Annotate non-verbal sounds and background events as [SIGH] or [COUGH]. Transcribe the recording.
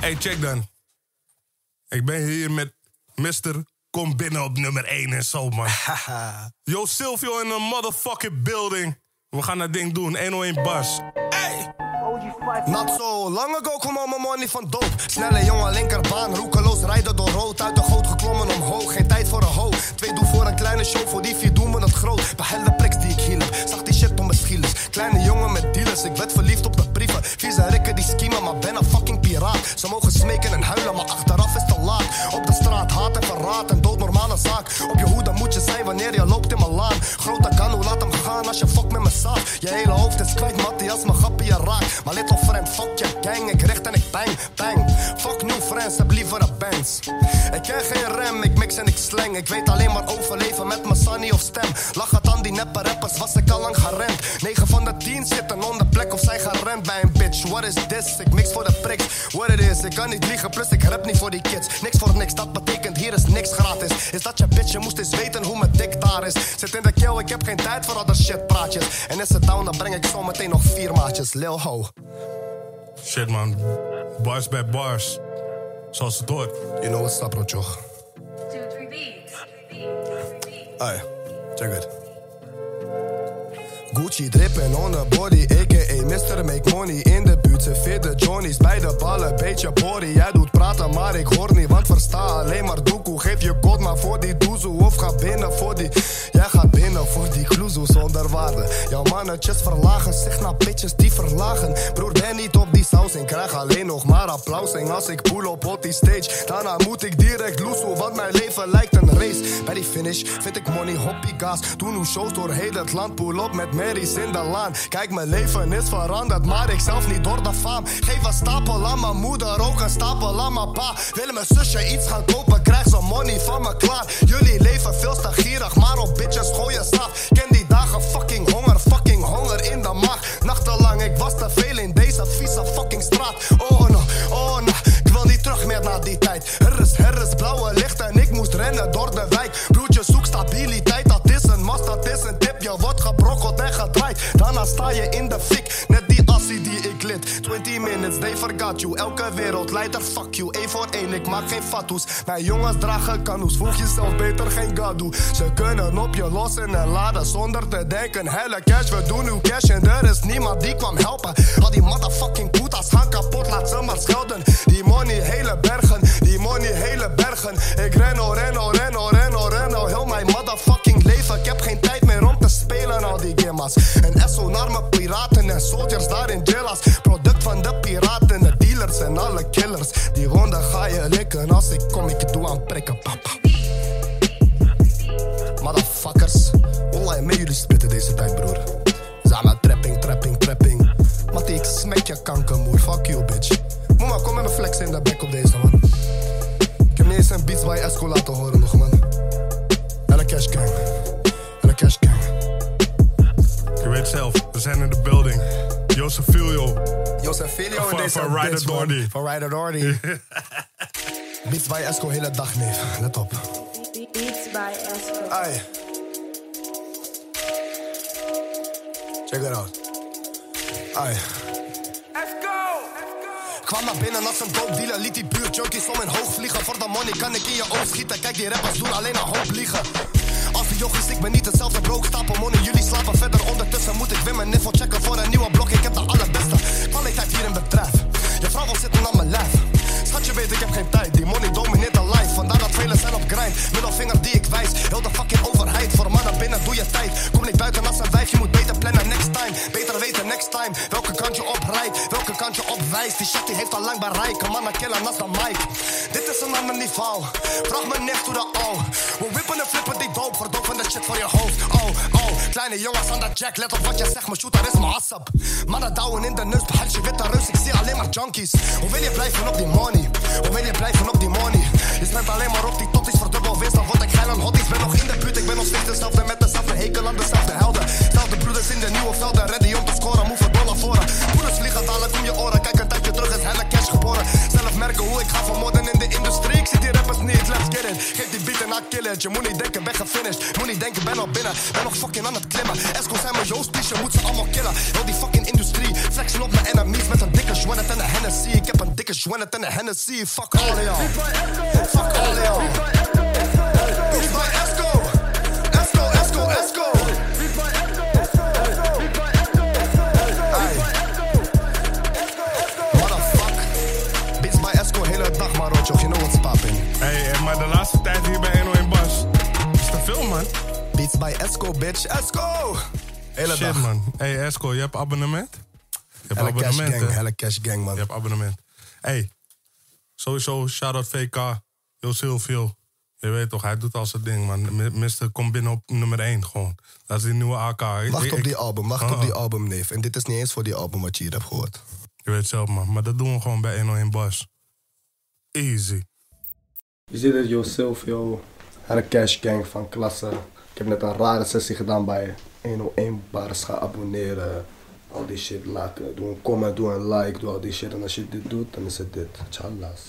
Hey, check dan. Ik ben hier met Mr. Kom binnen op nummer 1 en zo, man. [LAUGHS] Yo, Silvio in een motherfucking building. We gaan dat ding doen. 101 bars. Hey! Not zo lang ago kwam al mijn money van doop. Snelle jongen, linkerbaan, roekeloos rijden door rood. Uit de goot geklommen omhoog, geen tijd voor een ho. Twee doe voor een kleine show, voor die Ze mogen smeken en huilen, maar achteraf is te laat. Op de straat, haat en verraad, een doodnormale zaak. Op je hoede moet je zijn wanneer je loopt in mijn laan. Grote kano, laat hem gaan als je fuck met me zaak. Je hele hoofd is kwijt, Mattie, als mijn grappie je raakt. Maar little friend, fuck je gang, ik richt en ik bang, bang. Fuck new friends, heb liever een bands. Ik ken geen rem, ik mix en ik slang. Ik weet alleen maar overleven met mijn sunny of stem. Lach het aan die neppe rappers, was ik al lang gerend. 9 van de 10 zitten onder What is this? Ik mix voor de priks. What it is, ik kan niet liegen, plus ik rap niet voor die kids. Niks voor niks, dat betekent hier is niks gratis. Is dat je bitch, je moest eens weten hoe mijn dik daar is. Zit in de kill, ik heb geen tijd voor other shit praatjes. En is het down, dan breng ik zo meteen nog vier maatjes. Lil ho. Shit, man. Bars bij bars. Zoals het hoort. You know what's up, bro, toch? Two, three beats. Ay, check it. Gucci dripping on the body, a.k.a. Mr. Make Money in de buurt. Ze fidden Johnny's bij de ballen, beetje body. Jij doet praten, maar ik hoor niet, want versta alleen maar doekoe. Geef je god maar voor die doezoe of ga binnen voor die... Jij gaat binnen voor die zonder waarde. Jouw mannetjes verlagen, zeg naar bitches die verlagen. Broer, ben niet op die saus en krijg alleen nog maar applaus. En als ik pull op op die stage, daarna moet ik direct loesoe. Want mijn leven lijkt een race. Bij die finish vind ik money, hoppie gas. Toen hoe shows door heel het land, pull op met Mary's in de laan. Kijk, mijn leven is veranderd, maar ik zelf niet door de faam. Geef een stapel aan mijn moeder, ook een stapel aan mijn pa. Willen mijn zusje iets gaan kopen, krijg ze money van me klaar. Jullie leven veel te maar op bitches gooien die dagen, fucking honger, fucking honger in de maag. Nachtenlang, ik was te veel in deze vieze fucking straat. Oh no, oh no, ik wil niet terug meer naar die tijd. Er is, er is blauwe licht en ik moest rennen door de wijk. Broertje, zoek stabiliteit, dat is een must, dat is een tip. Je wordt gebrokkeld en gedraaid. Daarna sta je in de fik, net lid. 20 minutes, they forgot you. Elke wereldleider, fuck you. Eén voor één, ik maak geen fatsoes. Mijn jongens dragen kanoes, voeg jezelf beter geen gadoe. Ze kunnen op je lossen en laden zonder te denken. Helle cash, we doen nu cash en er is niemand die kwam helpen. Al die motherfucking putas gaan kapot, laat ze maar schelden. Die money, hele bergen, die money, hele bergen. Ik ren, oh, ren, oh, ren, oh, ren, oh, ren, oh, heel mijn motherfucking leven. Ik heb geen tijd meer om te spelen, al die gimmas. En SO naar mijn piraten en soldiers daar in jailers. Product van de piraten, de dealers en alle killers. Die honden ga je likken als ik kom, ik doe aan prikken, papa. Motherfuckers, wallah, mee jullie spitten deze tijd, broer. Zama, trapping, trapping, trapping. Mattie, ik smek je kankermoer, fuck you, bitch. Mama, kom met mijn flex in de bek op deze, man. Ik heb niet eens een beats bij Esco laten horen nog, man. Elle cash gang. Elle cash gang. Je weet zelf, we zijn in de building. Joseph Filio. Joseph Filio in Van- deze van man. Doherty. Van Ryder Doherty. [LAUGHS] Beats bij Esco hele dag, neef. Let op. Beats by Esco. Ai. Check it out. Ai. Kwam naar binnen als een dope dealer, liet die buurt junkies om in hoog vliegen. Voor de money kan ik in je oog schieten. Kijk, die rappers doen alleen een hoop liegen. Jochies, ik ben niet hetzelfde broek. Stapel money, jullie slapen verder. Ondertussen moet ik weer mijn niffel checken voor een nieuwe blok. Ik heb de allerbeste kwaliteit hier in bedrijf. Je vrouw wil zitten aan mijn lijf. Schat, je weet, ik heb geen tijd. Die money domineert de life. Vandaar dat velen zijn op grind. Middelvinger die ik wijs. Heel de fucking overheid. Voor mannen binnen doe je tijd. Kom niet buiten als een wijf. Je moet beter plannen next time. Beter weten next time. Welke kant je op rijdt. Welke kant je op wijst. Die shit die heeft al lang bereikt. Mannen killen als de mic. Dit is een niveau. Vraag me niks hoe de oh. Oh. Kleine jongens aan de jack. Let op wat je zegt. Mijn shooter is mijn assap. Mannen douwen in de neus. Behoud je witte reus. Ik zie alleen maar junkies. Hoe wil je blijven op die money? Je moet niet denken, ben gefinished. Moet niet denken, ben al binnen. Ben nog fucking aan het klimmen. Esco zijn mijn Joost je moet ze allemaal killen. Heel die fucking industrie. Flexen op mijn enemies met een dikke joint en een Hennessy. Ik heb een dikke joint en een Hennessy. Fuck all y'all. Fuck all y'all. By Esco, bitch. Esco! Hele Shit, dag. man. Hey, Esco, je hebt abonnement? Je hebt Hele cash abonnement, gang, hele cash gang, man. Je hebt abonnement. Hey, sowieso shout-out VK. Yo Silvio. Je weet toch, hij doet al zijn ding, man. M- Mr. komt binnen op nummer 1 gewoon. Dat is die nieuwe AK. Wacht ik- op die album, wacht op die ah. album, neef. En dit is niet eens voor die album wat je hier hebt gehoord. Je weet zelf, man. Maar dat doen we gewoon bij 101 Bas. Easy. Je ziet het, Yo Silvio, hele cash gang van klasse. Ik heb net een rare sessie gedaan bij 101 bars. Ga abonneren, al die shit laten. Doe een comment, doe een like, doe al die shit. En als je dit doet, dan is het dit. Tjallas.